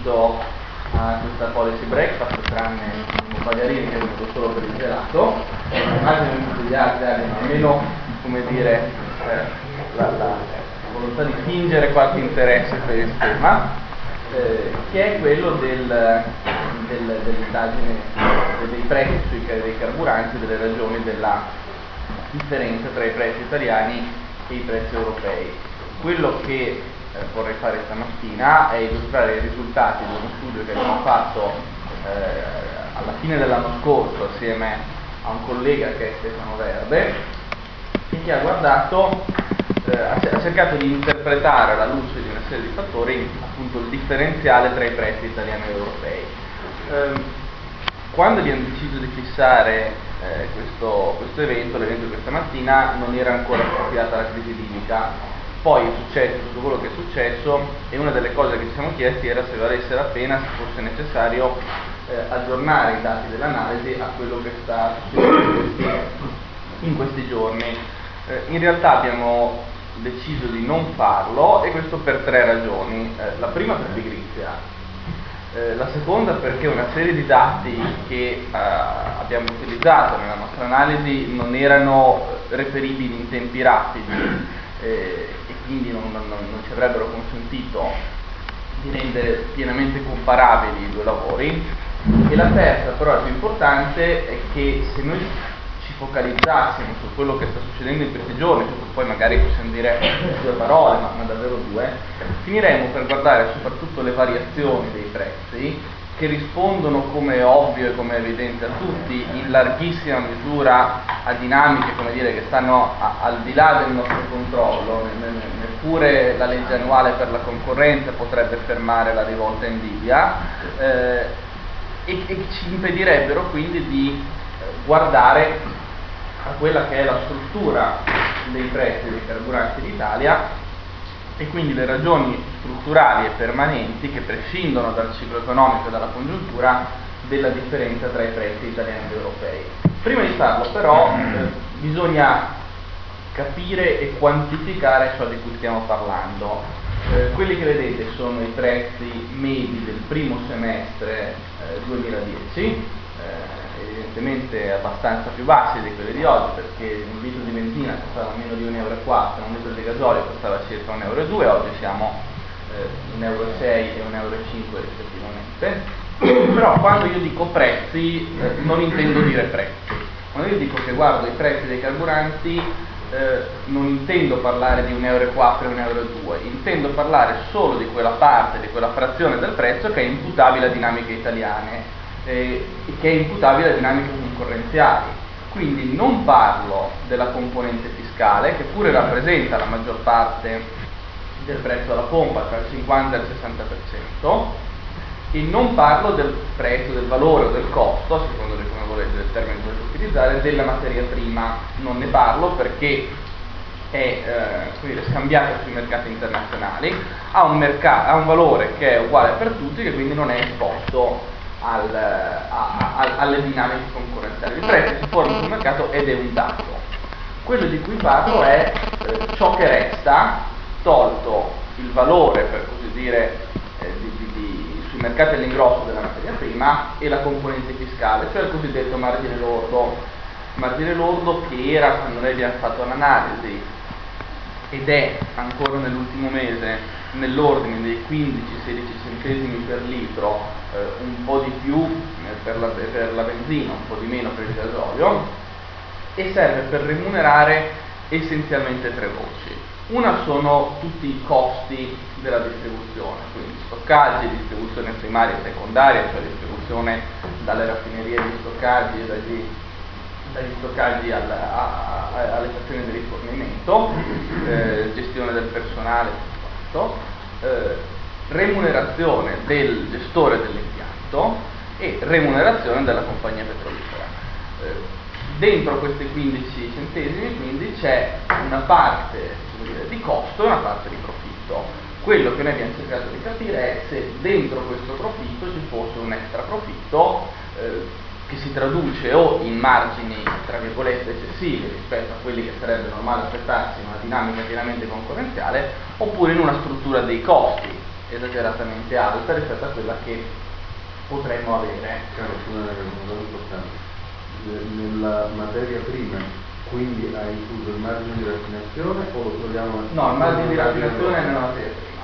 invito a questa policy breakfast, tranne un Pagarini che è venuto solo per il gelato, immagino che tutti gli altri abbiano almeno, come dire, eh, la, la, volontà di fingere qualche interesse per il tema, eh, che è quello del, del, dell'indagine dei prezzi sui, dei carburanti, delle ragioni della differenza tra i prezzi italiani e i prezzi europei. Quello che eh, vorrei fare stamattina è illustrare i risultati di uno studio che abbiamo fatto eh, alla fine dell'anno scorso assieme a un collega che è Stefano Verde e che ha guardato, eh, ha cercato di interpretare alla luce di una serie di fattori appunto il differenziale tra i prezzi italiani e europei. Eh, quando abbiamo deciso di fissare eh, questo, questo, evento, l'evento di questa mattina, non era ancora scoppiata la crisi libica poi è successo tutto quello che è successo e una delle cose che ci siamo chiesti era se valesse la pena, se fosse necessario, eh, aggiornare i dati dell'analisi a quello che sta succedendo in questi, giorni. Eh, in realtà abbiamo deciso di non farlo e questo per tre ragioni. Eh, la prima per pigrizia, eh, la seconda perché una serie di dati che eh, abbiamo utilizzato nella nostra analisi non erano reperibili in tempi rapidi eh, e quindi non, non, non, ci avrebbero consentito di rendere pienamente comparabili i due lavori. E la terza, però la più importante, è che se noi ci focalizzassimo su quello che sta succedendo in questi giorni, su cui poi magari possiamo dire due parole, ma, ma davvero due, finiremo per guardare soprattutto le variazioni dei prezzi che rispondono come ovvio e come evidente a tutti in larghissima misura a dinamiche dire, che stanno a, al di là del nostro controllo, neppure la legge annuale per la concorrenza potrebbe fermare la rivolta in Libia eh, e, e, ci impedirebbero quindi di eh, guardare a quella che è la struttura dei prezzi dei carburanti d'Italia e quindi le ragioni strutturali e permanenti che prescindono dal ciclo economico e dalla congiuntura della differenza tra i prezzi italiani ed europei. Prima di farlo però eh, bisogna capire e quantificare ciò di cui stiamo parlando. Eh, quelli che vedete sono i prezzi medi del primo semestre eh, 2010 evidentemente abbastanza più bassi di quelli di oggi perché un litro di benzina costava meno di 1,4 euro, un litro di gasolio costava circa 1,2 euro, oggi siamo eh, 1,6 euro e 1,5 euro rispettivamente. Però quando io dico prezzi eh, non intendo dire prezzi. Quando io dico che guardo i prezzi dei carburanti eh, non intendo parlare di 1,4 euro e 1,2 euro, intendo parlare solo di quella parte, di quella frazione del prezzo che è imputabile a dinamiche italiane eh, che è imputabile a dinamiche concorrenziali. Quindi non parlo della componente fiscale, che pure rappresenta la maggior parte del prezzo alla pompa, tra il 50 e il 60%, e non parlo del prezzo, del valore o del costo, a secondo di come volete del termine che volete utilizzare, della materia prima. Non ne parlo perché è eh, scambiata sui mercati internazionali, ha un, mercato, ha un valore che è uguale per tutti, che quindi non è esposto al, a, a, alle dinamiche concorrenziali. Il prezzo si forma sul mercato ed è un dato. Quello di cui parlo è eh, ciò che resta, tolto il valore, per così dire, eh, di, di, di, sui mercati all'ingrosso della materia prima e la componente fiscale, cioè il cosiddetto margine lordo. Margine lordo che era quando noi abbiamo fatto l'analisi ed è ancora nell'ultimo mese nell'ordine dei 15-16 centesimi per litro, eh, un po' di più eh, per, la, per la benzina, un po' di meno per il gasolio, e serve per remunerare essenzialmente tre voci. Una sono tutti i costi della distribuzione, quindi stoccaggi, distribuzione primaria e secondaria, cioè distribuzione dalle raffinerie di stoccaggi e dagli dagli stoccaggi alla, a, a, alle stazioni di rifornimento, eh, gestione del personale, eh, remunerazione del gestore dell'impianto e remunerazione della compagnia petrolifera. Eh, dentro questi 15 centesimi quindi c'è una parte dire, di costo e una parte di profitto. Quello che noi abbiamo cercato di capire è se dentro questo profitto ci fosse un extra profitto eh, che si traduce o in margini tra virgolette eccessivi rispetto a quelli che sarebbe normale aspettarsi in una dinamica pienamente concorrenziale oppure in una struttura dei costi esageratamente alta rispetto a quella che potremmo avere. Caro. Nella materia prima, quindi ha incluso il margine di raffinazione o lo troviamo? No, il margine di raffinazione è nella materia prima.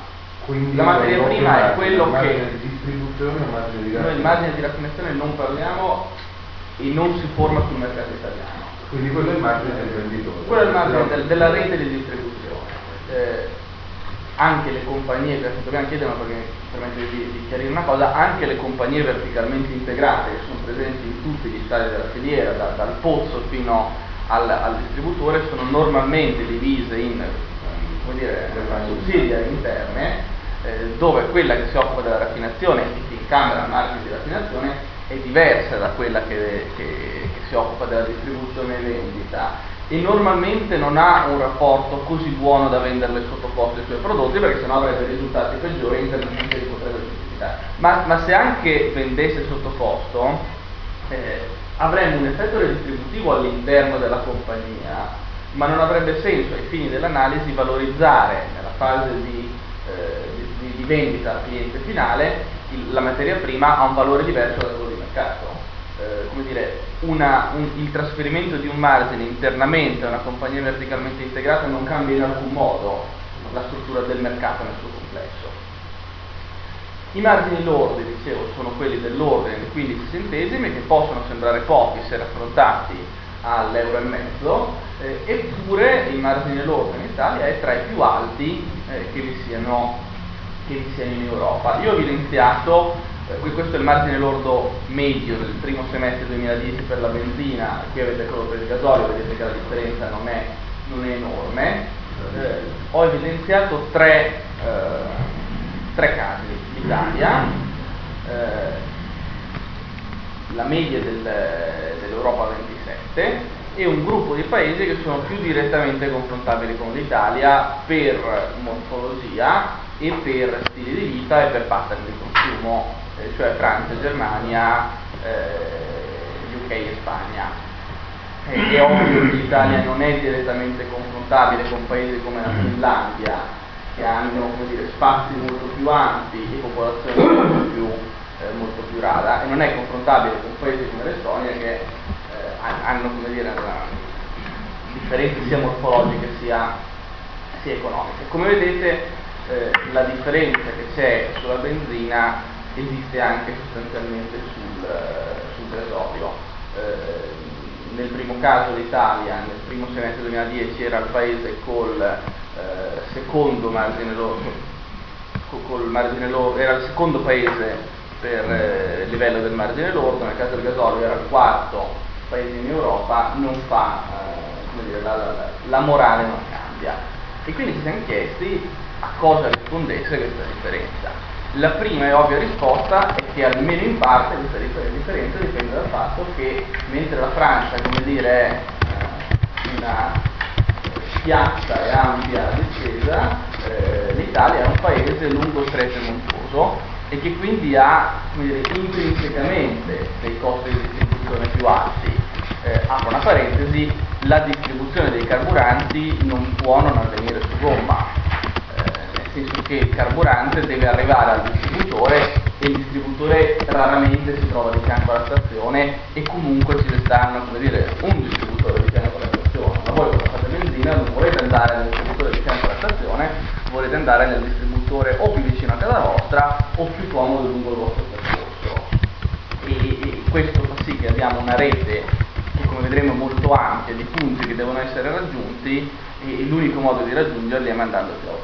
Quindi la materia prima è quello che... di distribuzione o margine di raffinazione? Noi il margine di raffinazione non parliamo e non si forma sul mercato italiano. Quindi quello è il margine del venditore. Quello è il margine del, della rete di distribuzione. Eh, anche le compagnie, dobbiamo chiedere perché permette di, di, chiarire una cosa, anche le compagnie verticalmente integrate che sono presenti in tutti gli stadi della filiera, da, dal pozzo fino al, al, distributore, sono normalmente divise in dire, sussidiarie interne, eh, dove quella che si occupa della raffinazione e che incamera il marchio di raffinazione è diversa da quella che, che, che si occupa della distribuzione e vendita e normalmente non ha un rapporto così buono da venderle sotto costo i suoi prodotti perché sennò avrebbe risultati peggiori intermediari li potrebbe giustificare. Ma, ma, se anche vendesse sotto costo eh, avremmo un effetto redistributivo all'interno della compagnia, ma non avrebbe senso ai fini dell'analisi valorizzare nella fase di, eh, di, di vendita al cliente finale il, la materia prima ha un valore diverso dal valore di mercato eh, come dire, una, un, il trasferimento di un margine internamente a una compagnia verticalmente integrata non cambia in alcun modo la struttura del mercato nel suo complesso. I margini lordi, dicevo, sono quelli dell'ordine di 15 centesimi che possono sembrare pochi se raffrontati all'euro e mezzo, eh, eppure il margine lordo in Italia è tra i più alti eh, che, vi siano, che siano in Europa. Io ho evidenziato eh, questo è il margine lordo medio del primo semestre 2010 per la benzina, qui avete quello per il gasolio, vedete che la differenza non è, non è enorme. Eh, ho evidenziato tre, eh, tre casi, l'Italia, eh, la media del, dell'Europa 27 e un gruppo di paesi che sono più direttamente confrontabili con l'Italia per morfologia e per stili di vita e per pattern di consumo eh, cioè Francia, Germania, eh, UK e Spagna. Eh, è ovvio che l'Italia non è direttamente confrontabile con paesi come la Finlandia, che hanno dire, spazi molto più ampi e popolazione molto più, eh, molto più, rara, e non è confrontabile con paesi come l'Estonia che eh, hanno dire, differenze sia morfologiche sia, sia economiche. Come vedete eh, la differenza che c'è sulla benzina esiste anche sostanzialmente sul, sul gasolio. Eh, nel primo caso l'Italia, nel primo semestre 2010, era il paese col eh, secondo margine lordo, col margine lordo, era il secondo paese per eh, livello del margine lordo, nel caso del gasolio era il quarto paese in Europa, non fa, eh, dire, la, la, la morale non cambia. E quindi ci siamo chiesti a cosa rispondesse questa differenza. La prima e ovvia risposta è che almeno in parte questa differenza dipende dal fatto che mentre la Francia, come dire, è una piazza e ampia discesa, eh, l'Italia è un paese lungo, stretto e montuoso e che quindi ha dire, intrinsecamente dei costi di distribuzione più alti. Eh, apro una parentesi, la distribuzione dei carburanti non può non avvenire su gomma, senso che il carburante deve arrivare al distributore e il distributore raramente si trova di fianco alla stazione e comunque ci stanno, come dire, un distributore di fianco alla stazione. Ma voi quando fate benzina non volete andare nel distributore di fianco alla stazione, volete andare nel distributore o più vicino a casa vostra o più comodo lungo il vostro percorso. E, e questo fa sì che abbiamo una rete che come vedremo molto ampia di punti che devono essere raggiunti e l'unico modo di raggiungerli è l'automotive e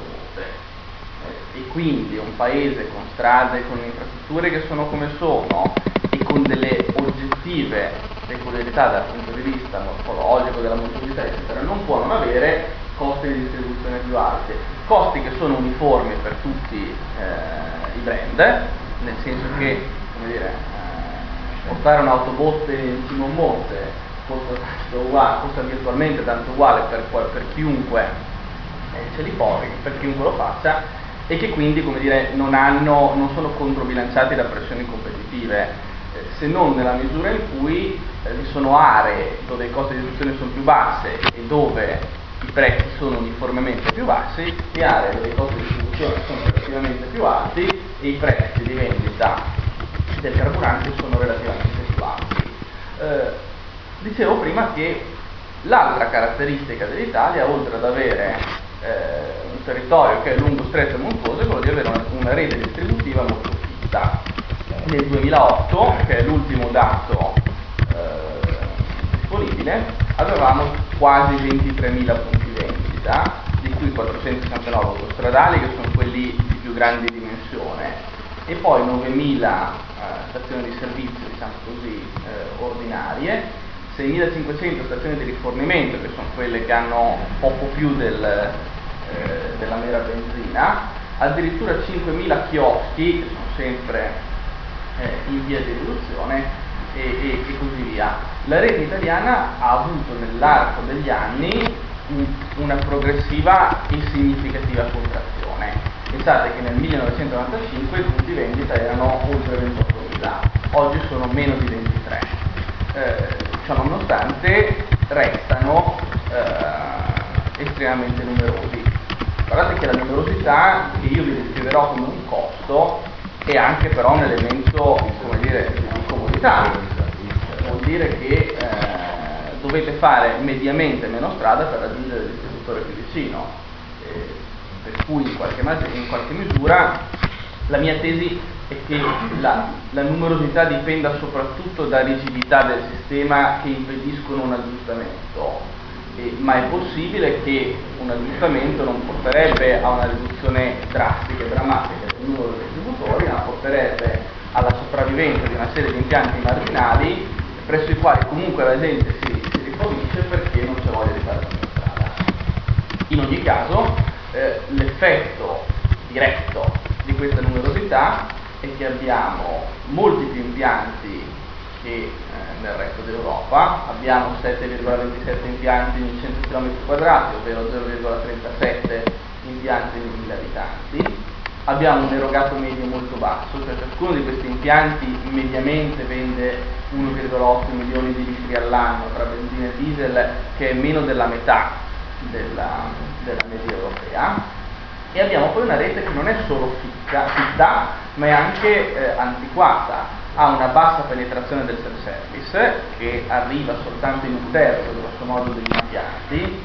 quindi un paese con strade, con infrastrutture che sono come sono e con delle oggettive peculiarità dal punto di vista morfologico, della mobilità, eccetera, non può non avere costi di distribuzione più alti, costi che sono uniformi per tutti eh, i brand, nel senso che come dire, eh, portare un'autobotte in cima un monte costa, uguale, costa virtualmente tanto uguale per, per chiunque eh, ce li porti, per chiunque lo faccia, e che quindi come dire, non, hanno, non sono controbilanciati da pressioni competitive, eh, se non nella misura in cui eh, vi sono aree dove i costi di istruzione sono più bassi e dove i prezzi sono uniformemente più bassi, le aree dove i costi di distribuzione sono relativamente più alti e i prezzi di vendita del carburante sono relativamente più alti. Eh, dicevo prima che l'altra caratteristica dell'Italia, oltre ad avere eh, territorio che è lungo, stretto e montuoso, è quello di avere una, una rete distributiva molto fitta. Nel 2008, che è l'ultimo dato eh, disponibile, avevamo quasi 23.000 punti vendita, di cui 469 autostradali, che sono quelli di più grande dimensione, e poi 9.000 eh, stazioni di servizio, diciamo così, eh, ordinarie, 6.500 stazioni di rifornimento, che sono quelle che hanno poco più del, eh, della mera benzina, addirittura 5.000 chioschi, che sono sempre eh, in via di riduzione, e, e, e, così via. La rete italiana ha avuto nell'arco degli anni un, una progressiva e significativa contrazione. Pensate che nel 1995 i punti vendita erano oltre 28.000, oggi sono meno di 23. Eh, ciò nonostante restano eh, estremamente numerosi. Guardate che la numerosità, che io vi descriverò come un costo, è anche però un elemento, come dire, di comodità. Vuol dire che eh, dovete fare mediamente meno strada per raggiungere il distributore più vicino. Eh, per cui in qualche, in qualche, misura la mia tesi è che la, la numerosità dipenda soprattutto da rigidità del sistema che impediscono un aggiustamento eh, ma è possibile che un aggiustamento non porterebbe a una riduzione drastica e drammatica del numero dei distributori, ma porterebbe alla sopravvivenza di una serie di impianti marginali presso i quali comunque la gente si, si rifornisce perché non c'è voglia di fare la strada. In ogni caso, eh, l'effetto diretto di questa numerosità è che abbiamo molti più impianti che eh, nel resto d'Europa, abbiamo 7,27 impianti in 100 km quadrati, ovvero 0,37 impianti in 1000 abitanti, abbiamo un erogato medio molto basso, cioè ciascuno di questi impianti mediamente vende 1,8 milioni di litri all'anno tra benzina e diesel, che è meno della metà della, della media europea, e abbiamo poi una rete che non è solo fitta, fitta ma è anche eh, antiquata, ha una bassa penetrazione del self-service che arriva soltanto in un terzo grosso modo degli impianti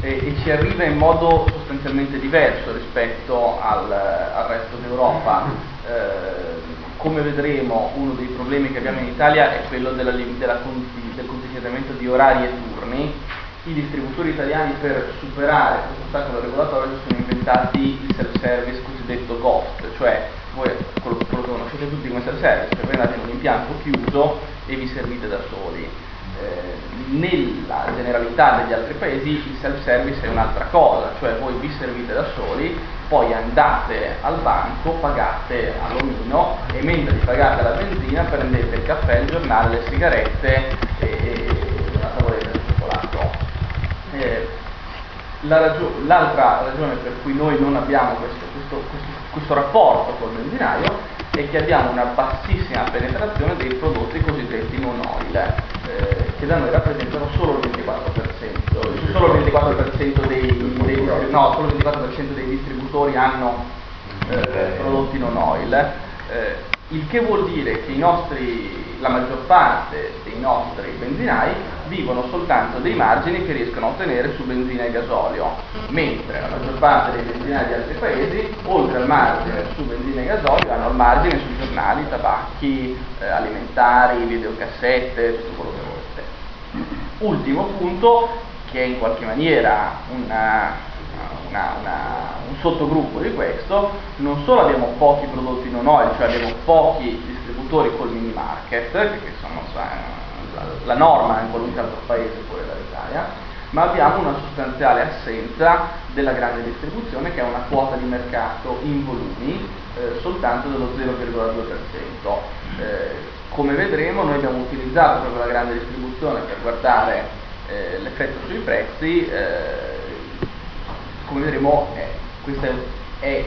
e, e, ci arriva in modo sostanzialmente diverso rispetto al, al resto d'Europa. Eh, come vedremo uno dei problemi che abbiamo in Italia è quello della, della, del contingentamento di orari e turni. I distributori italiani per superare questo ostacolo regolatorio si sono inventati il self-service cosiddetto GHOST, cioè voi conoscete tutti come self-service, cioè voi andate in un impianto chiuso e vi servite da soli. Eh, nella generalità degli altri paesi il self-service è un'altra cosa, cioè voi vi servite da soli, poi andate al banco, pagate all'omino e mentre vi pagate la benzina prendete il caffè, il giornale, le sigarette e, e una tavoletta di cioccolato. Eh, la ragio- l'altra ragione per cui noi non abbiamo questo, questo, questo, questo rapporto col benzinaio è che abbiamo una bassissima penetrazione dei prodotti cosiddetti non oil, eh, che da noi rappresentano solo il 24%, solo il 24% dei, dei, no, solo il 24% dei distributori hanno eh, prodotti non oil, eh, il che vuol dire che nostri, la maggior parte dei nostri benzinai vivono soltanto dei margini che riescono a ottenere su benzina e gasolio, mentre la maggior parte dei benzinai di altri paesi, oltre al margine su benzina e gasolio, hanno il margine sui giornali, tabacchi, eh, alimentari, videocassette, tutto quello che volete. Ultimo punto, che è in qualche maniera una, una, una, un sottogruppo di questo, non solo abbiamo pochi prodotti non oil, cioè abbiamo pochi distributori col mini market, che sono la, norma in qualunque altro paese fuori dall'Italia, ma abbiamo una sostanziale assenza della grande distribuzione che ha una quota di mercato in volumi eh, soltanto dello 0,2%. Eh, come vedremo noi abbiamo utilizzato proprio la grande distribuzione per guardare eh, l'effetto sui prezzi, eh, come vedremo eh, questa è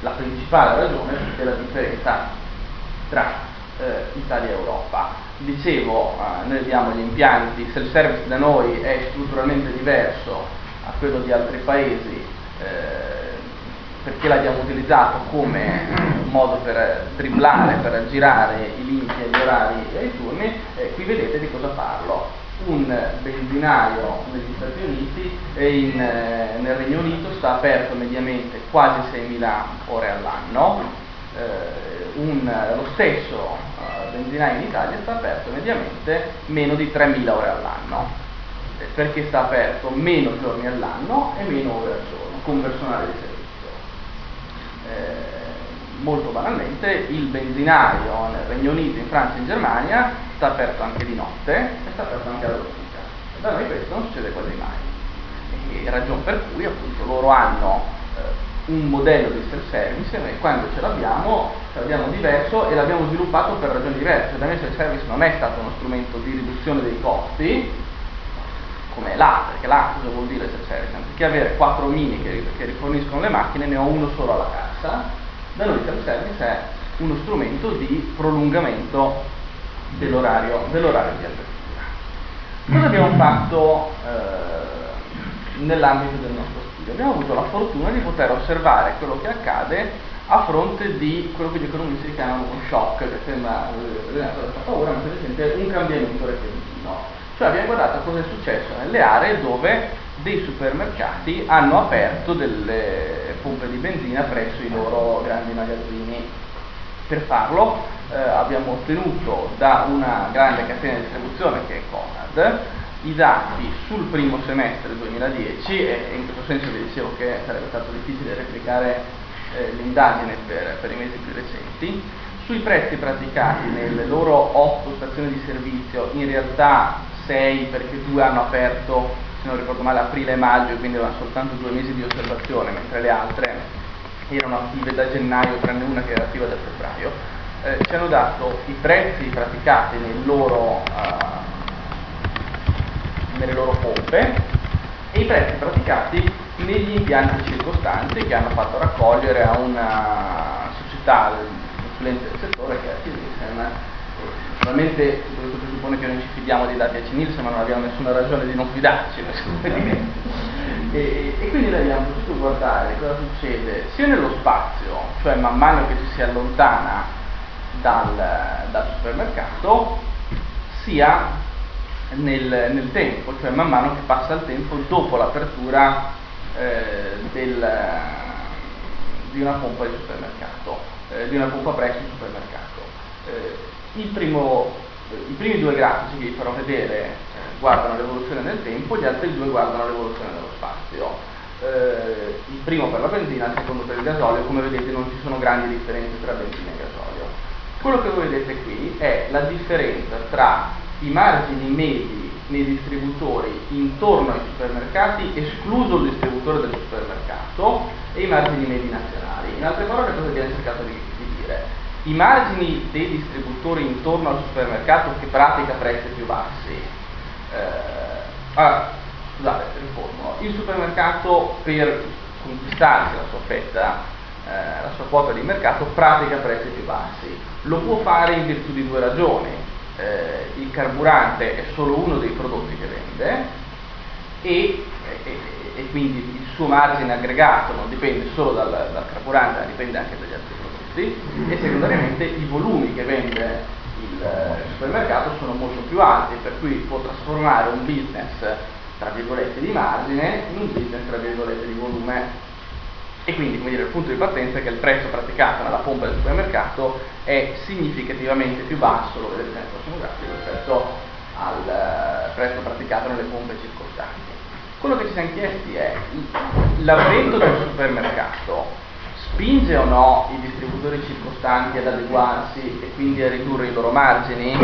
la principale ragione della differenza tra eh, Italia e Europa. Dicevo, eh, noi abbiamo gli impianti, self-service da noi è strutturalmente diverso a quello di altri paesi eh, perché l'abbiamo utilizzato come modo per dribblare, per aggirare i limiti agli orari e ai turni, eh, qui vedete di cosa parlo. Un benzinario negli Stati Uniti e in, eh, nel Regno Unito sta aperto mediamente quasi 6.000 ore all'anno, un, lo stesso eh, benzinaio in Italia sta aperto mediamente meno di 3.000 ore all'anno, eh, perché sta aperto meno giorni all'anno e meno ore al giorno, con personale di servizio eh, molto banalmente il benzinario nel Regno Unito, in Francia e in Germania sta aperto anche di notte e sta aperto anche alla domenica. Da noi questo non succede quasi mai. E ragione per cui appunto loro hanno eh, un modello di self-service e quando ce l'abbiamo, ce l'abbiamo diverso e l'abbiamo sviluppato per ragioni diverse. Da me self-service non è stato uno strumento di riduzione dei costi, come l'A, perché l'A cosa vuol dire self-service? Anziché avere quattro mini che, che riforniscono le macchine, ne ho uno solo alla cassa, da noi self-service è uno strumento di prolungamento dell'orario, dell'orario di apertura. Cosa abbiamo fatto eh, nell'ambito del nostro studio? Abbiamo avuto la fortuna di poter osservare quello che accade a fronte di quello che gli economisti chiamano uno shock, che sembra eh, paura, ma semplicemente un cambiamento repentino cioè abbiamo guardato cosa è successo nelle aree dove dei supermercati hanno aperto delle pompe di benzina presso i loro grandi magazzini. Per farlo eh, abbiamo ottenuto da una grande catena di distribuzione che è Conad i dati sul primo semestre 2010 e in questo senso vi dicevo che sarebbe stato difficile replicare eh, l'indagine per, per i mesi più recenti sui prezzi praticati nelle loro otto stazioni di servizio in realtà 6 perché due hanno aperto, se non ricordo male, aprile e maggio, quindi avevano soltanto due mesi di osservazione, mentre le altre erano attive da gennaio, tranne una che era attiva da febbraio. Eh, ci hanno dato i prezzi praticati loro, uh, nelle loro pompe e i prezzi praticati negli impianti circostanti che hanno fatto raccogliere a una società consulente del settore che è Activision Naturalmente questo presuppone che noi ci fidiamo dei dati a Nielsen, ma non abbiamo nessuna ragione di non fidarci. e, e quindi noi abbiamo potuto guardare cosa succede sia nello spazio, cioè man mano che ci si allontana dal, dal supermercato, sia nel, nel, tempo, cioè man mano che passa il tempo dopo l'apertura eh, del, di una pompa di supermercato, eh, di una pompa presso il supermercato. Eh, primo, I primi due grafici che vi farò vedere eh, guardano l'evoluzione nel tempo, gli altri due guardano l'evoluzione dello spazio. Eh, il primo per la benzina, il secondo per il gasolio, come vedete non ci sono grandi differenze tra benzina e gasolio. Quello che voi vedete qui è la differenza tra i margini medi nei distributori intorno ai supermercati, escluso il distributore del supermercato, e i margini medi nazionali. In altre parole cosa abbiamo cercato di, di dire? i margini dei distributori intorno al supermercato che pratica prezzi più bassi. Eh, ah, scusate, riformulo. Il supermercato per conquistarsi la sua fetta, eh, la sua quota di mercato, pratica prezzi più bassi. Lo può fare in virtù di due ragioni. Eh, il carburante è solo uno dei prodotti che vende e, e, e, quindi il suo margine aggregato non dipende solo dal, dal carburante, ma dipende anche dagli altri prodotti e secondariamente i volumi che vende il supermercato sono molto più alti, per cui può trasformare un business tra virgolette di margine in un business tra virgolette di volume. E quindi dire, il punto di partenza è che il prezzo praticato nella pompa del supermercato è significativamente più basso, lo vedete nel prossimo grafico, rispetto al eh, prezzo praticato nelle pompe circostanti. Quello che ci siamo chiesti è l'avvento del supermercato spinge o no i distributori circostanti ad adeguarsi e quindi a ridurre i loro margini?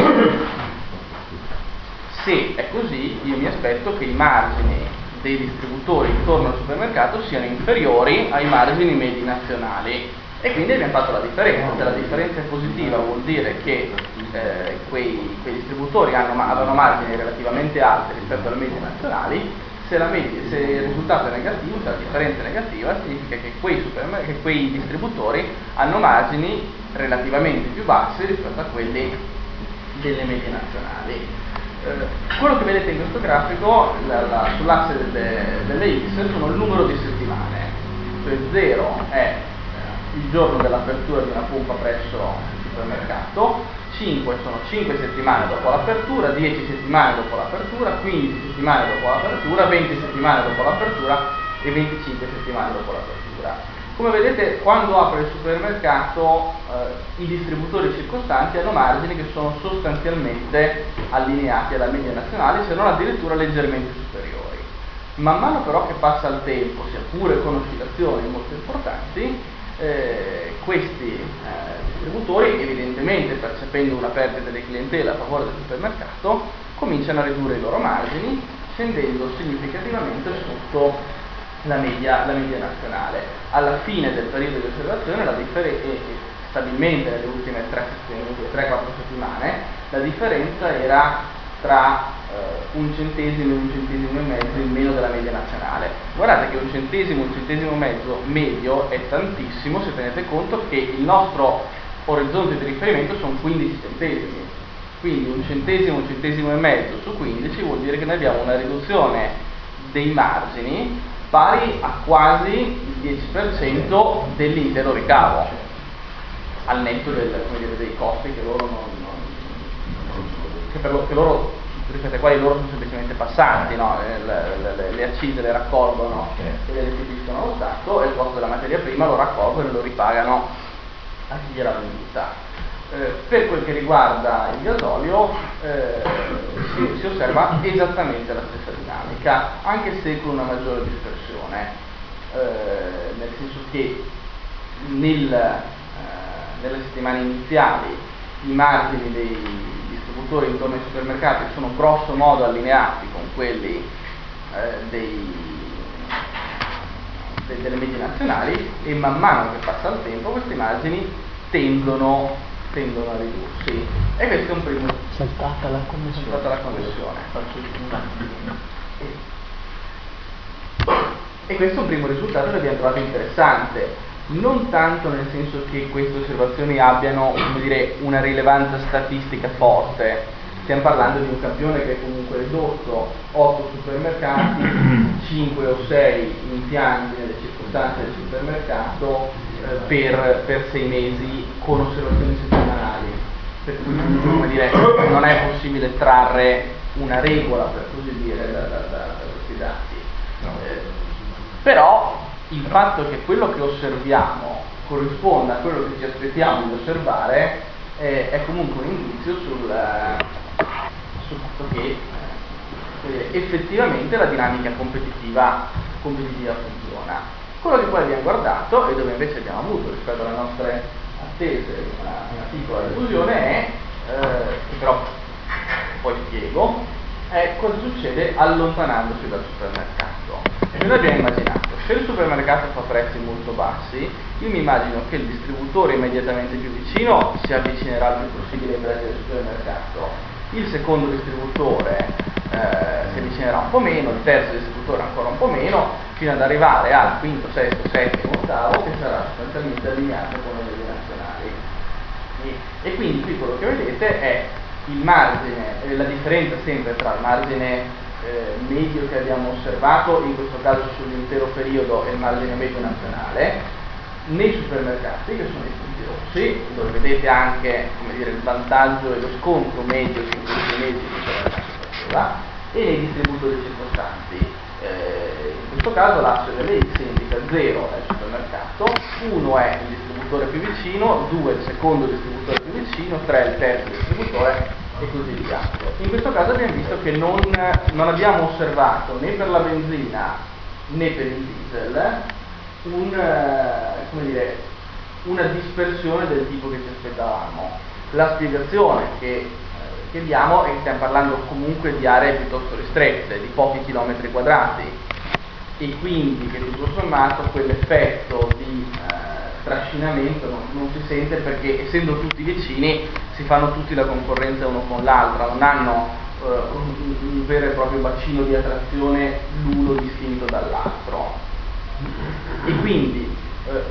Se è così, io mi aspetto che i margini dei distributori intorno al supermercato siano inferiori ai margini medi nazionali. E quindi abbiamo fatto la differenza, se la differenza è positiva vuol dire che eh, quei, quei, distributori hanno, avevano margini relativamente alti rispetto alle medie nazionali. Se, media, se, il risultato è negativo, se la differenza è negativa, significa che quei, che quei, distributori hanno margini relativamente più bassi rispetto a quelli delle medie nazionali. Eh, quello che vedete in questo grafico, la, la, sull'asse delle, delle X, sono il numero di settimane, cioè 0 è eh, il giorno dell'apertura di una pompa presso il supermercato, 5 sono 5 settimane dopo l'apertura, 10 settimane dopo l'apertura, 15 settimane dopo l'apertura, 20 settimane dopo l'apertura e 25 settimane dopo l'apertura. Come vedete, quando apre il supermercato, eh, i distributori circostanti hanno margini che sono sostanzialmente allineati alla media nazionale, se non addirittura leggermente superiori. Man mano però che passa il tempo, sia pure con oscillazioni molto importanti, eh, questi eh, distributori, evidentemente percependo una perdita delle clientele a favore del supermercato, cominciano a ridurre i loro margini, scendendo significativamente sotto la media, la media nazionale. Alla fine del periodo di osservazione, la differenza, stabilmente nelle ultime 3-4 settimane, la differenza era tra eh, un centesimo e un centesimo e mezzo in meno della media nazionale. Guardate che un centesimo, un centesimo e mezzo medio è tantissimo se tenete conto che il nostro orizzonte di riferimento sono 15 centesimi. Quindi un centesimo, un centesimo e mezzo su 15 vuol dire che noi abbiamo una riduzione dei margini pari a quasi il 10% dell'intero ricavo, al netto del, dire, dei costi che loro non, che, per lo, che loro rispetto ai quali loro sono semplicemente passanti, no? le, le, le, accise le raccolgono e le restituiscono allo Stato e il costo della materia prima lo raccolgono e lo ripagano a chi gliel'ha venduta. Eh, per quel che riguarda il gasolio eh, si, si, osserva esattamente la stessa dinamica, anche se con una maggiore dispersione, eh, nel senso che nel, eh, nelle settimane iniziali i margini dei distributori intorno ai supermercati sono grosso modo allineati con quelli eh, dei, de, delle medie nazionali e man mano che passa il tempo questi margini tendono tendono a ridursi. E questo è un primo saltata la connessione, saltata la connessione. E questo è un primo risultato che abbiamo trovato interessante. Non tanto nel senso che queste osservazioni abbiano dire, una rilevanza statistica forte. Stiamo parlando di un campione che è comunque ridotto 8 supermercati 5 o 6 impianti nelle circostanze del supermercato eh, per, per 6 mesi con osservazioni settimanali, per cui come dire, non è possibile trarre una regola, per così dire, da, da, da questi dati. Eh, però il fatto che quello che osserviamo corrisponda a quello che ci aspettiamo di osservare eh, è comunque un indizio sul, sul fatto che eh, effettivamente la dinamica competitiva, competitiva funziona. Quello che poi abbiamo guardato e dove invece abbiamo avuto rispetto alle nostre attese una, una piccola diffusione è, eh, che però poi spiego, è cosa succede allontanandosi dal supermercato. Noi abbiamo immaginato, se il supermercato fa prezzi molto bassi, io mi immagino che il distributore immediatamente più vicino si avvicinerà il più possibile ai prezzi del supermercato, il secondo distributore eh, si avvicinerà un po' meno, il terzo distributore ancora un po' meno, fino ad arrivare al quinto, sesto, settimo, ottavo che sarà sostanzialmente allineato con le leggi nazionali. E, e, quindi qui quello che vedete è il margine, la differenza sempre tra il margine eh, medio che abbiamo osservato, in questo caso sull'intero periodo, il margine medio nazionale, nei supermercati che sono i punti rossi, dove vedete anche dire, il vantaggio e lo sconto medio su questi mesi che supermercato e nei distributori circostanti. Eh, in questo caso l'asse delle X indica 0 è il supermercato, 1 è il distributore più vicino, 2 il secondo distributore più vicino, 3 il terzo distributore e così via. In questo caso abbiamo visto che non, non abbiamo osservato né per la benzina né per il diesel un, eh, dire, una dispersione del tipo che ci aspettavamo. La spiegazione che che diamo e stiamo parlando comunque di aree piuttosto ristrette, di pochi chilometri quadrati e quindi che tutto sommato quell'effetto di eh, trascinamento non, non, si sente perché essendo tutti vicini si fanno tutti la concorrenza uno con l'altro, non hanno eh, un, un, vero e proprio bacino di attrazione l'uno distinto dall'altro. E quindi, eh,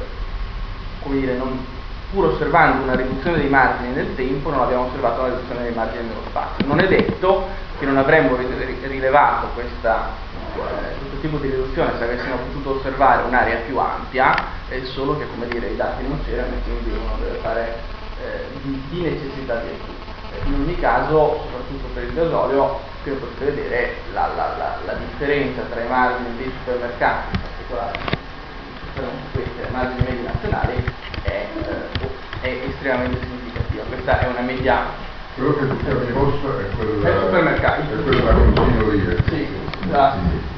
come dire, non, pur osservando una riduzione dei margini nel tempo, non abbiamo osservato una riduzione dei margini nello spazio. Non è detto che non avremmo rilevato questa, eh, questo tipo di riduzione se avessimo potuto osservare un'area più ampia, eh, solo che come dire i dati non c'erano e quindi uno deve fare eh, di, necessità di più. In ogni caso, soprattutto per il gasolio, qui potete vedere la, la, la, la differenza tra i margini dei supermercati, in particolare questi, i margini medi nazionali, è, eh, è estremamente significativa. Questa è una media quello che rosso è da, supermercato. È quello da consignoria. Sì, da, e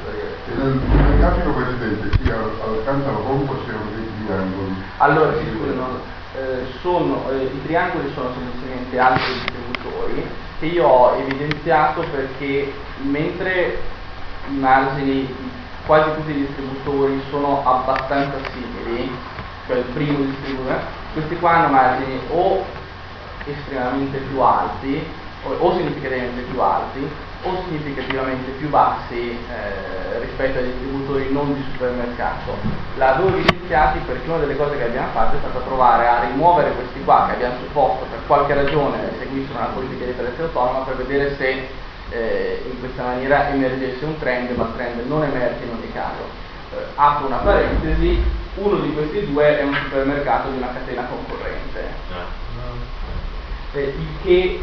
nel, nel grafico precedente sia accanto alla pompa siano dei triangoli. Allora, sì, scusano, eh, sono, eh, i triangoli sono semplicemente altri distributori che io ho evidenziato perché mentre i margini quasi tutti i distributori sono abbastanza simili, cioè il primo distributore, questi qua hanno margini o estremamente più alti o, significativamente più alti o significativamente più bassi eh, rispetto ai distributori non di supermercato. L'avevo evidenziati perché una delle cose che abbiamo fatto è stata provare a rimuovere questi qua che abbiamo supposto per qualche ragione seguissero una politica di prezzo autonoma per vedere se eh, in questa maniera emergesse un trend, ma il trend non emerge in ogni caso. Eh, apro una parentesi, uno di questi due è un supermercato di una catena concorrente. Ah eh, il che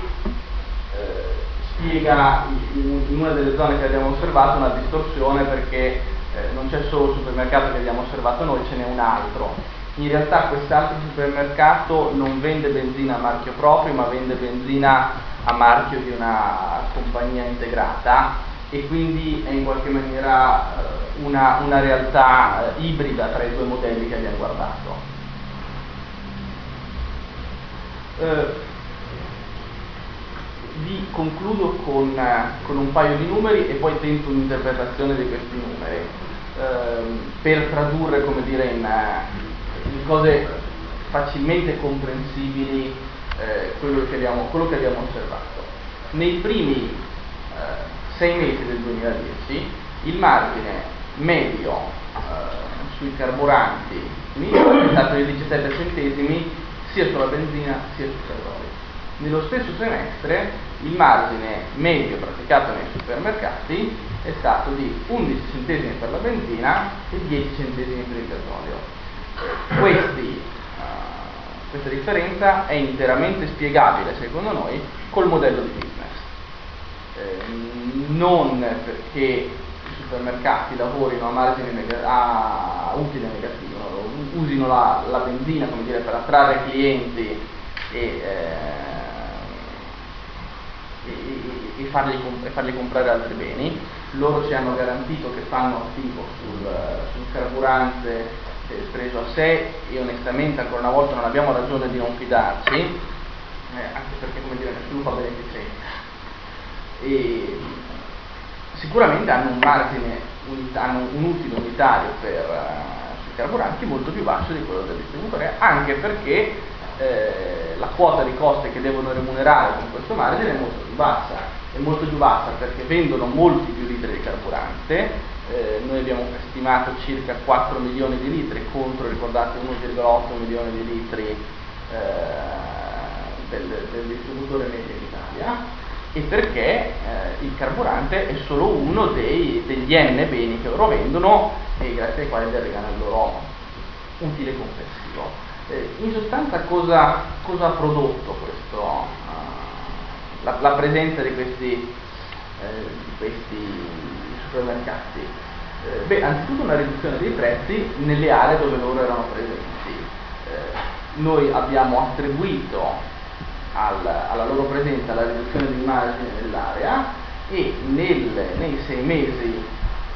spiega in, una delle zone che abbiamo osservato una distorsione perché eh, non c'è solo il supermercato che abbiamo osservato noi, ce n'è un altro. In realtà quest'altro supermercato non vende benzina a marchio proprio, ma vende benzina a marchio di una compagnia integrata e quindi è in qualche maniera eh, una, una realtà eh, ibrida tra i due modelli che abbiamo guardato. Eh, vi concludo con, con, un paio di numeri e poi tento un'interpretazione di questi numeri ehm, per tradurre come dire, in, in cose facilmente comprensibili eh, quello, che abbiamo, quello, che abbiamo, osservato. Nei primi eh, sei mesi del 2010 il margine medio eh, sui carburanti è stato di 17 centesimi sia sulla benzina sia sul gasolio. Nello stesso semestre il margine medio praticato nei supermercati è stato di 11 centesimi per la benzina e 10 centesimi per il gasolio. Questi, uh, questa differenza è interamente spiegabile, secondo noi, col modello di business. Eh, non perché i supermercati lavorino a margine neg- a utile negativo, usino la, la benzina dire, per attrarre clienti e eh, fargli, e, fargli, comprare altri beni. Loro ci hanno garantito che fanno attivo sul, sul carburante eh, preso a sé e onestamente ancora una volta non abbiamo ragione di non fidarci, eh, anche perché come dire nessuno fa beneficenza. E sicuramente hanno un margine, hanno un utile unitario per, uh, sui carburanti molto più basso di quello del distributore, anche perché eh, la quota di costi che devono remunerare con questo margine è molto più bassa. È molto più bassa perché vendono molti più litri di carburante, eh, noi abbiamo stimato circa 4 milioni di litri contro, ricordate, 1,8 milioni di litri eh, del, del, distributore medio in Italia e perché eh, il carburante è solo uno dei, degli N beni che loro vendono e grazie ai quali derivano il loro utile complessivo. Eh, in sostanza cosa, cosa, ha prodotto questo, la, la, presenza di questi, eh, di questi supermercati? Eh, beh, anzitutto una riduzione dei prezzi nelle aree dove loro erano presenti. Eh, noi abbiamo attribuito al, alla loro presenza la riduzione di margine nell'area e nel, nei sei mesi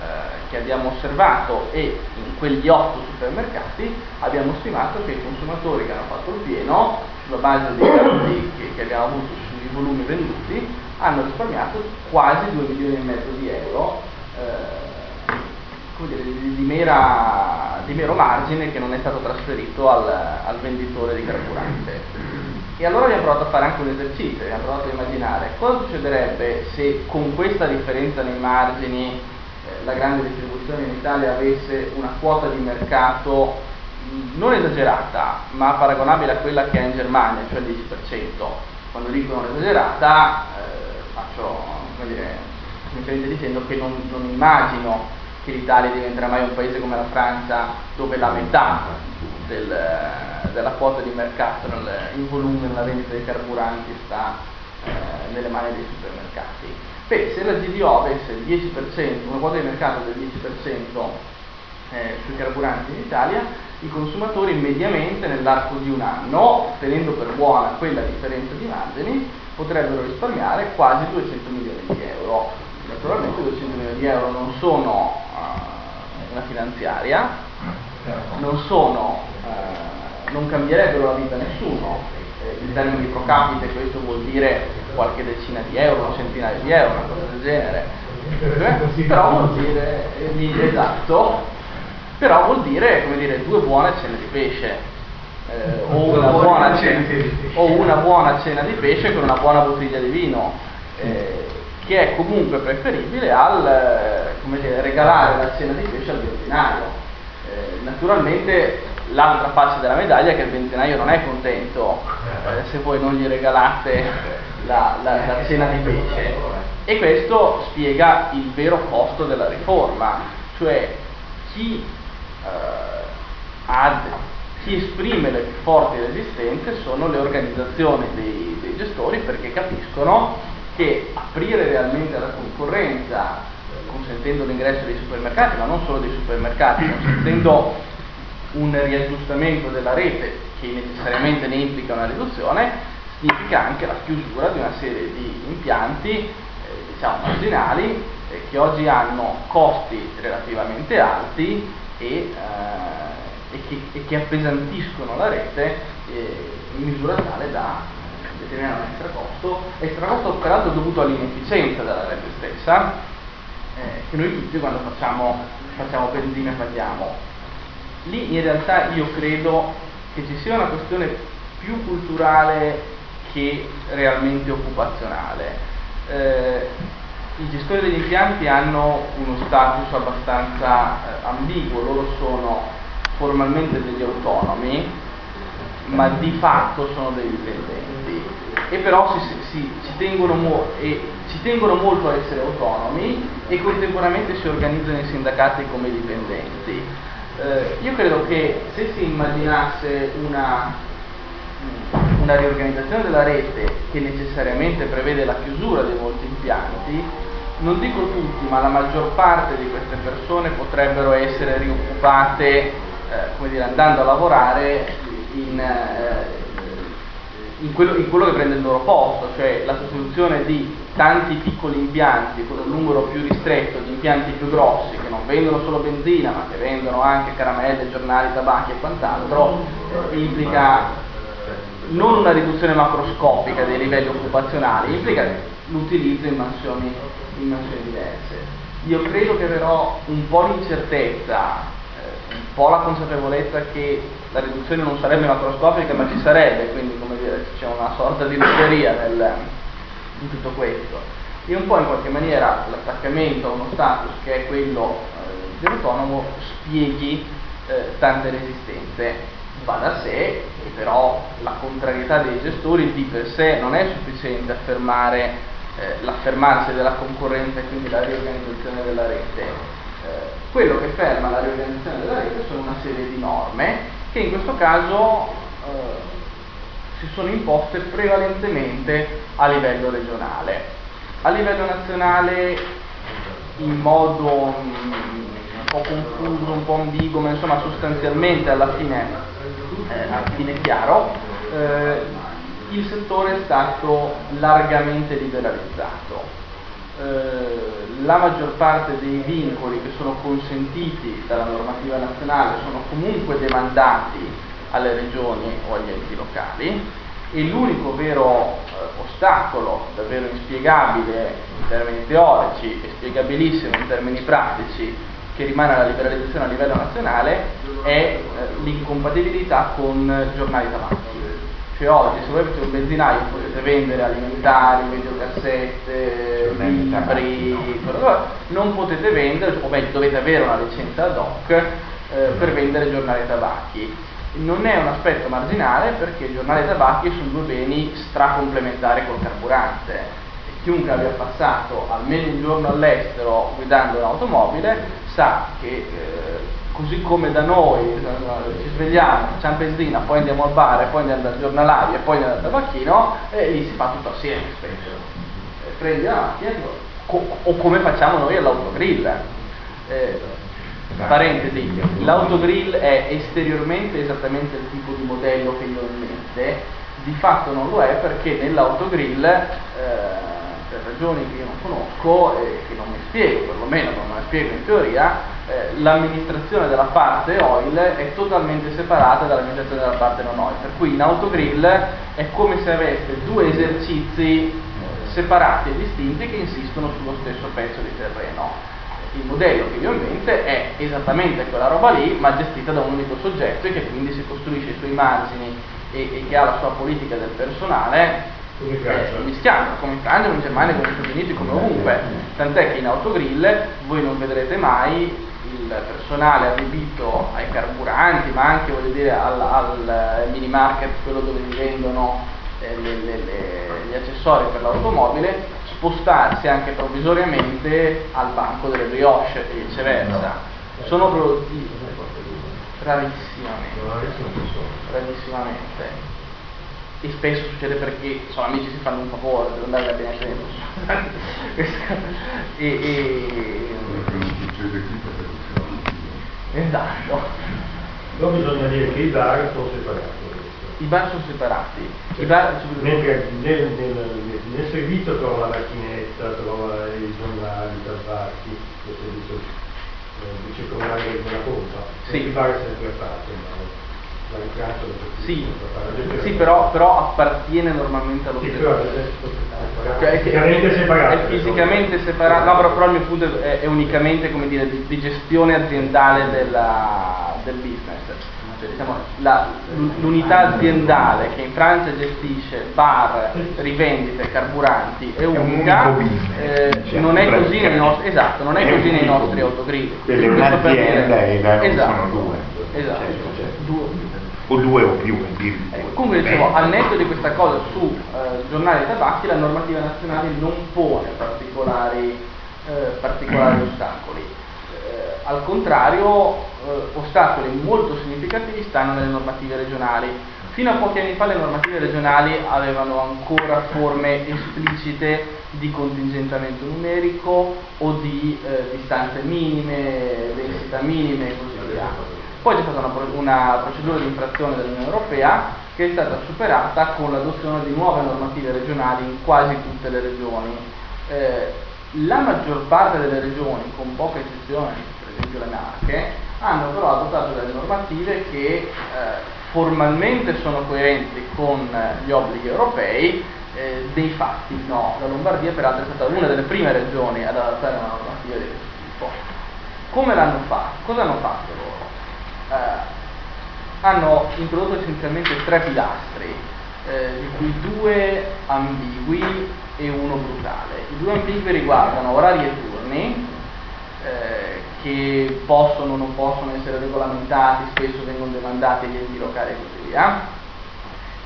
eh, che abbiamo osservato e in quegli otto supermercati abbiamo stimato che i consumatori che hanno fatto il pieno, sulla base dei dati che, che abbiamo avuto sui volumi venduti, hanno risparmiato quasi 2 milioni e mezzo di euro eh, dire, di, di, mera, di, mero margine che non è stato trasferito al, al venditore di carburante. E allora abbiamo provato a fare anche un esercizio, abbiamo provato a immaginare cosa succederebbe se con questa differenza nei margini la grande distribuzione in Italia avesse una quota di mercato non esagerata, ma paragonabile a quella che ha in Germania, cioè il 10%. Quando dico non esagerata, eh, faccio, come dire, semplicemente dicendo che non, non immagino che l'Italia diventerà mai un paese come la Francia dove la metà del, della quota di mercato nel, in volume nella vendita dei carburanti sta eh, nelle mani dei supermercati. Beh, se la GDO avesse il 10%, una quota di mercato del 10% eh, sui carburanti in Italia, i consumatori mediamente nell'arco di un anno, tenendo per buona quella differenza di margini, potrebbero risparmiare quasi 200 milioni di euro. Naturalmente 200 milioni di euro non sono uh, una finanziaria, non, sono, uh, non cambierebbero la vita a nessuno. Eh, in termini pro capite questo vuol dire qualche decina di euro, un centinaio di euro, una cosa del genere. Eh, però vuol dire, eh, esatto, però vuol dire, come dire, due buone cene di pesce. Eh, o, una buona cena, o, una buona cena, di pesce con una buona bottiglia di vino, eh, che è comunque preferibile al dire, regalare la cena di pesce al benzinaio. Eh, naturalmente l'altra faccia della medaglia è che il benzinaio non è contento eh, se voi non gli regalate la, la, la cena di pesce. E questo spiega il vero costo della riforma, cioè chi ad chi esprime le più forti resistenze sono le organizzazioni dei, dei, gestori perché capiscono che aprire realmente alla concorrenza, consentendo l'ingresso dei supermercati, ma non solo dei supermercati, consentendo un riaggiustamento della rete che necessariamente ne implica una riduzione, significa anche la chiusura di una serie di impianti eh, diciamo marginali eh, che oggi hanno costi relativamente alti e, eh, e, che, e, che, appesantiscono la rete eh, in misura tale da determinare un extra costo, extra costo peraltro dovuto all'inefficienza della rete stessa, eh, che noi tutti quando facciamo, facciamo benzina paghiamo. Lì in realtà io credo che ci sia una questione più culturale che realmente occupazionale. I gestori degli impianti hanno uno status abbastanza eh, ambiguo, loro sono formalmente degli autonomi, ma di fatto sono dei dipendenti e però si, si, ci, tengono mo- ci, tengono molto a essere autonomi e contemporaneamente si organizzano i sindacati come dipendenti. Eh, io credo che se si immaginasse una, una riorganizzazione della rete che necessariamente prevede la chiusura di molti impianti, non dico tutti, ma la maggior parte di queste persone potrebbero essere rioccupate, eh, come dire, andando a lavorare in, eh, in, quello, in, quello, che prende il loro posto, cioè la sostituzione di tanti piccoli impianti con un numero più ristretto di impianti più grossi che non vendono solo benzina ma che vendono anche caramelle, giornali, tabacchi e quant'altro, eh, implica non una riduzione macroscopica dei livelli occupazionali, implica l'utilizzo in mansioni dimensioni diverse. Io credo che però un po' l'incertezza, eh, un po' la consapevolezza che la riduzione non sarebbe macroscopica ma ci sarebbe, quindi come dire c'è una sorta di lotteria nel, in tutto questo. E un po' in qualche maniera l'attaccamento a uno status che è quello eh, dell'autonomo spieghi eh, tante resistenze. Va da sé che però la contrarietà dei gestori di per sé non è sufficiente a fermare eh, l'affermarsi della concorrenza e quindi la riorganizzazione della rete. Eh, quello che ferma la riorganizzazione della rete sono una serie di norme che in questo caso eh, si sono imposte prevalentemente a livello regionale. A livello nazionale in modo mh, un po' confuso, un po' ambiguo, ma insomma sostanzialmente alla fine, eh, alla fine chiaro, eh, il settore è stato largamente liberalizzato. Eh, la maggior parte dei vincoli che sono consentiti dalla normativa nazionale sono comunque demandati alle regioni o agli enti locali e l'unico vero eh, ostacolo davvero inspiegabile in termini teorici e spiegabilissimo in termini pratici che rimane alla liberalizzazione a livello nazionale è eh, l'incompatibilità con giornali tabacchi cioè oggi se voi avete un benzinaio potete vendere alimentari, videocassette, libri, non potete vendere, o meglio dovete avere una licenza ad hoc eh, per vendere giornali tabacchi. Non è un aspetto marginale perché i giornali tabacchi sono due beni stracomplementari col carburante. Chiunque abbia passato almeno un giorno all'estero guidando un'automobile sa che eh, così come da noi ci svegliamo, facciamo benzina, poi andiamo al bar, poi andiamo dal giornalario poi andiamo dal tabacchino, e lì si fa tutto assieme spesso. Eh, prendi la macchina o come facciamo noi all'autogrill. Eh, parentesi, l'autogrill è esteriormente esattamente il tipo di modello che io ho in mente, di fatto non lo è perché nell'autogrill eh, per ragioni che io non conosco e che non mi spiego, perlomeno non me la spiego in teoria, eh, l'amministrazione della parte oil è totalmente separata dall'amministrazione della parte non oil, per cui in autogrill è come se avesse due esercizi eh, separati e distinti che insistono sullo stesso pezzo di terreno. Il modello che io ho in mente è esattamente quella roba lì, ma gestita da un unico soggetto e che quindi si costruisce i suoi margini e, e che ha la sua politica del personale eh, mischiando come in Francia, come in Germania, come negli Stati Uniti, come ovunque. Tant'è che in autogrill voi non vedrete mai il personale adibito ai carburanti, ma anche dire, al, al mini market, quello dove si vendono eh, le, le, le, gli accessori per l'automobile, spostarsi anche provvisoriamente al banco delle brioche e viceversa. Sono produttivi, rarissimamente. Rarissimamente e spesso succede perché sono amici si fanno un favore per andare a bene tempo e, e... esatto. Non bisogna dire che i bar sono separati. I bar sono separati. Cioè, bar... Nel, nel, nel, nel, servizio trova la macchinetta trova i giornali i tabbacchi nel servizio eh, circolare della pompa sì. il bar è sempre aperto sì, sì però, però, appartiene normalmente allo stesso. Cioè, è, fisicamente separato. È fisicamente separato, no, però, però, il mio punto è, è unicamente come dire, di, di gestione aziendale della, del business. Cioè, diciamo, la, l'unità aziendale che in Francia gestisce bar, rivendite, carburanti è unica, eh, cioè, non è così nei nostri, esatto, non è così nei nostri autogrill. Delle un'azienda e esatto, sono due. Esatto, certo, certo. Due, o due o più eh, comunque dicevo al netto di questa cosa su eh, giornali e tabacchi la normativa nazionale non pone particolari, eh, particolari ostacoli. Eh, al contrario eh, ostacoli molto significativi stanno nelle normative regionali. Fino a pochi anni fa le normative regionali avevano ancora forme esplicite di contingentamento numerico o di eh, distanze minime, densità minime e così via poi c'è stata una, una procedura di infrazione dell'Unione Europea che è stata superata con l'adozione di nuove normative regionali in quasi tutte le regioni. Eh, la maggior parte delle regioni, con poche eccezioni, per esempio le Marche, hanno però adottato delle normative che eh, formalmente sono coerenti con gli obblighi europei, eh, dei fatti no. La Lombardia peraltro è stata una delle prime regioni ad adottare una normativa di questo tipo. Come l'hanno fatto? Cosa hanno fatto loro? Eh, hanno introdotto essenzialmente tre pilastri, eh, di cui due ambigui e uno brutale. I due ambigui riguardano orari e turni, eh, che possono o non possono essere regolamentati, spesso vengono demandati agli enti locali e così via,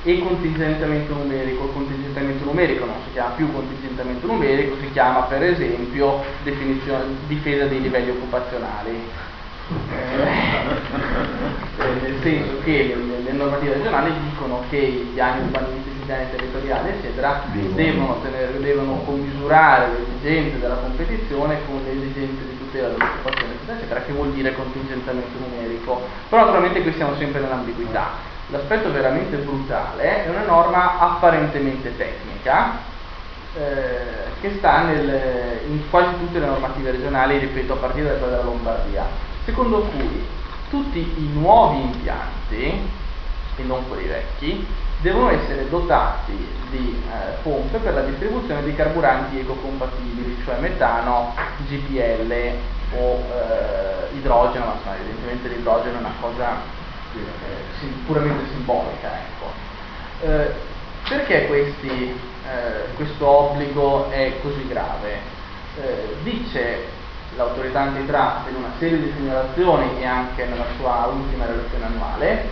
e contingentamento numerico. Contingentamento numerico non si chiama più contingentamento numerico, si chiama per esempio difesa dei livelli occupazionali eh, nel senso che le, le, normative regionali dicono che i piani urbanistici, i piani territoriali, eccetera, devono, tenere, devono commisurare le esigenze della competizione con le esigenze di tutela dell'occupazione, eccetera, eccetera, che vuol dire contingentamento numerico. Però naturalmente qui siamo sempre nell'ambiguità. L'aspetto veramente brutale è una norma apparentemente tecnica, eh, che sta nel, in quasi tutte le normative regionali, ripeto, a partire da quella della Lombardia secondo cui tutti i nuovi impianti, e non quelli vecchi, devono essere dotati di eh, pompe per la distribuzione di carburanti ecocompatibili, cioè metano, GPL o eh, idrogeno, ma evidentemente l'idrogeno è una cosa eh, puramente simbolica. Ecco. Eh, perché questi, eh, questo obbligo è così grave? Eh, dice l'autorità antitrust in una serie di segnalazioni e anche nella sua ultima relazione annuale,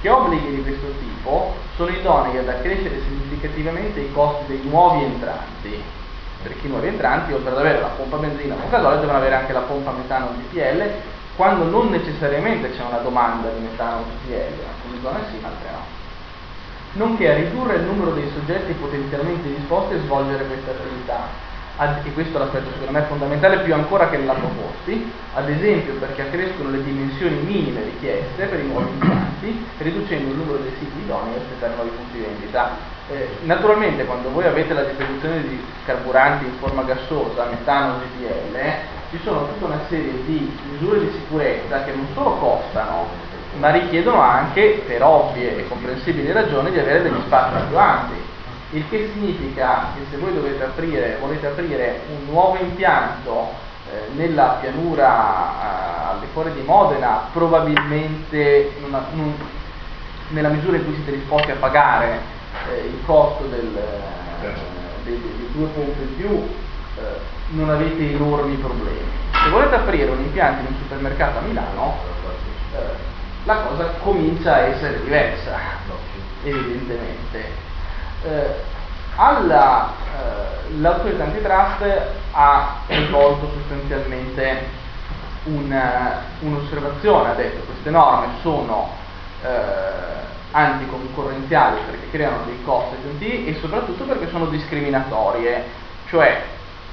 che obblighi di questo tipo sono idonei ad accrescere significativamente i costi dei nuovi entranti per chi nuovi entranti, oltre ad avere la pompa benzina o gasolio, devono avere anche la pompa metano GPL, quando non necessariamente c'è una domanda di metano GPL, in alcune zone sì, altre no. Nonché a ridurre il numero dei soggetti potenzialmente disposti a svolgere questa attività, e questo è l'aspetto secondo me fondamentale più ancora che nella proposti, ad esempio perché accrescono le dimensioni minime richieste per i nuovi impianti, riducendo il numero dei siti idonei a aspettare nuovi punti di vendita. Eh, naturalmente quando voi avete la distribuzione di carburanti in forma gassosa, metano, GPL, ci sono tutta una serie di misure di sicurezza che non solo costano, ma richiedono anche, per ovvie e comprensibili ragioni, di avere degli spazi più ampi il che significa che se voi dovete aprire, volete aprire un nuovo impianto eh, nella pianura eh, al di fuori di Modena, probabilmente non, non, nella misura in cui siete disposti a pagare eh, il costo del, certo. dei, dei, due pompe in più, eh, non avete enormi problemi. Se volete aprire un impianto in un supermercato a Milano, eh, la cosa comincia a essere diversa, evidentemente eh, alla, eh, l'autorità antitrust ha rivolto sostanzialmente un, uh, un'osservazione, ha detto queste norme sono eh, anticoncorrenziali perché creano dei costi aggiuntivi e soprattutto perché sono discriminatorie, cioè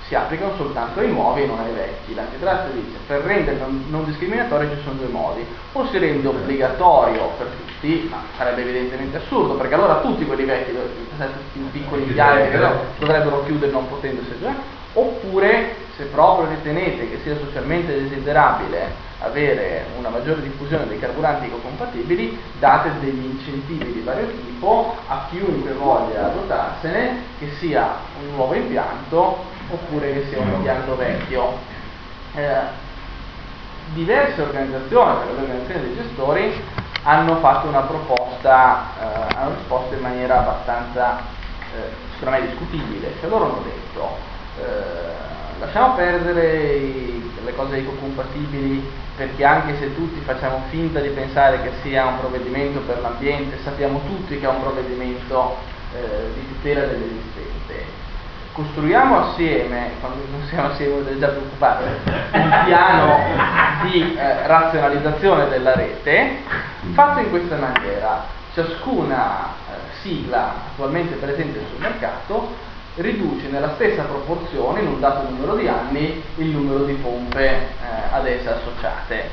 si applicano soltanto ai nuovi e non ai vecchi. L'antitrust dice per rendere non, discriminatorio ci sono due modi, o si rende obbligatorio per tutti, ma sarebbe evidentemente assurdo, perché allora tutti quelli vecchi, i piccoli impianti dovrebbero chiudere non potendosi già, oppure se proprio ritenete che sia socialmente desiderabile avere una maggiore diffusione dei carburanti ecocompatibili, date degli incentivi di vario tipo a chiunque voglia dotarsene, che sia un nuovo impianto oppure che sia un impianto vecchio. Eh, diverse organizzazioni, le organizzazioni dei gestori, hanno fatto una proposta, eh, hanno risposto in maniera abbastanza, eh, secondo me, discutibile. Cioè loro hanno detto, eh, lasciamo perdere i, le cose ecocompatibili perché anche se tutti facciamo finta di pensare che sia un provvedimento per l'ambiente, sappiamo tutti che è un provvedimento eh, di tutela dell'esistente costruiamo assieme, quando non siamo assieme vuol già preoccupati, un piano di eh, razionalizzazione della rete fatto in questa maniera. Ciascuna eh, sigla attualmente presente sul mercato riduce nella stessa proporzione, in un dato numero di anni, il numero di pompe eh, ad essa associate.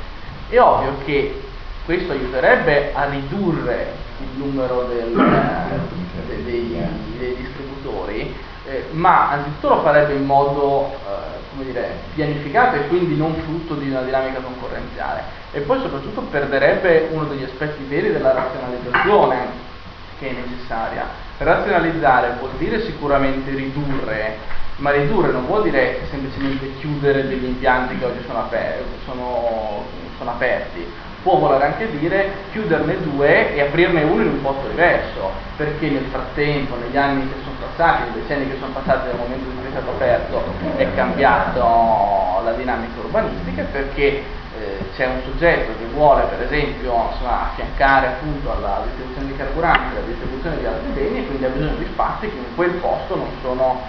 È ovvio che questo aiuterebbe a ridurre il numero del, eh, dei, dei distributori, eh, ma anzitutto lo farebbe in modo eh, dire, pianificato e quindi non frutto di una dinamica concorrenziale e poi soprattutto perderebbe uno degli aspetti veri della razionalizzazione che è necessaria. Razionalizzare vuol dire sicuramente ridurre, ma ridurre non vuol dire semplicemente chiudere degli impianti che oggi sono, aper- sono, sono aperti, può voler anche dire chiuderne due e aprirne uno in un posto diverso, perché nel frattempo, negli anni che sono passati, nei decenni che sono passati dal momento in cui è stato aperto, è cambiata la dinamica urbanistica, perché eh, c'è un soggetto che vuole per esempio insomma, affiancare appunto alla distribuzione di carburanti, alla distribuzione di altri beni e quindi ha bisogno di spazi che in quel posto non sono,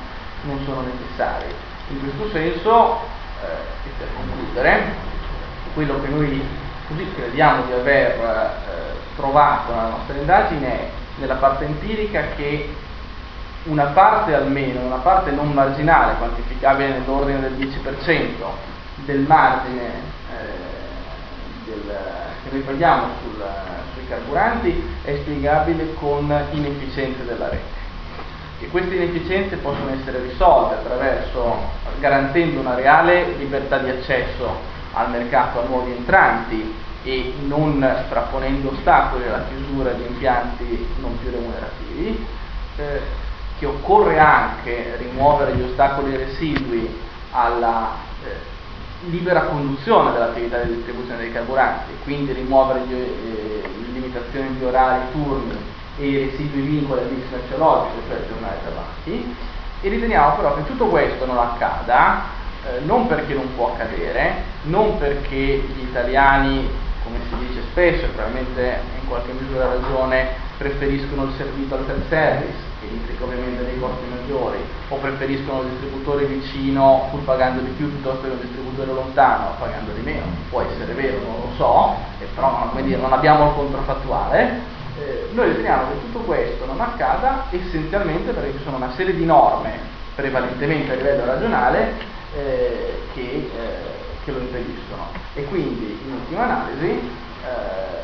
non sono necessari. In questo senso, eh, per concludere, quello che noi così crediamo di aver eh, trovato nella nostra indagine nella parte empirica che una parte almeno, una parte non marginale, quantificabile nell'ordine del 10% del margine eh, del, che noi paghiamo sul, sui carburanti è spiegabile con inefficienze della rete. E queste inefficienze possono essere risolte attraverso garantendo una reale libertà di accesso al mercato a nuovi entranti e non frapponendo ostacoli alla chiusura di impianti non più remunerativi, eh, che occorre anche rimuovere gli ostacoli residui alla eh, libera conduzione dell'attività di distribuzione dei carburanti, quindi rimuovere le eh, limitazioni di orari, turni e i residui vincoli al mix merceologico, cioè giornali tabacchi, e riteniamo però che tutto questo non accada eh, non perché non può accadere, non perché gli italiani, come si dice spesso, e probabilmente in qualche misura ragione, preferiscono il servizio al self-service, che implica ovviamente dei costi maggiori o preferiscono il distributore vicino pur pagando di più piuttosto che un distributore lontano pagando di meno, può essere vero, non lo so, però dire, non abbiamo il controfattuale. Eh, noi riteniamo che tutto questo non accada essenzialmente perché ci sono una serie di norme prevalentemente a livello regionale eh, che, eh, che, lo impediscono. E quindi, in ultima analisi, eh,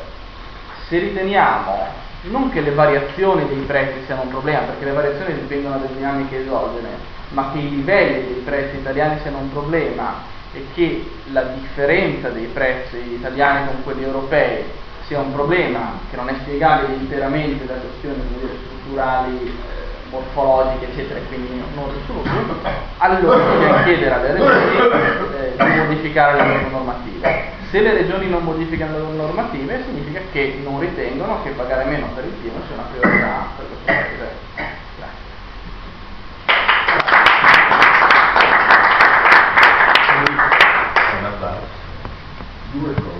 se riteniamo non che le variazioni dei prezzi siano un problema, perché le variazioni dipendono da dinamiche esogene, ma che i livelli dei prezzi italiani siano un problema e che la differenza dei prezzi italiani con quelli europei sia un problema che non è spiegabile interamente da questioni dire, strutturali, eh, morfologiche, eccetera, e quindi non risoluto, allora bisogna chiedere alle regioni eh, di modificare le loro normative. Se le regioni non modificano le loro normative significa che non ritengono che pagare meno per il pieno sia una priorità per questo paese. Grazie. Due cose.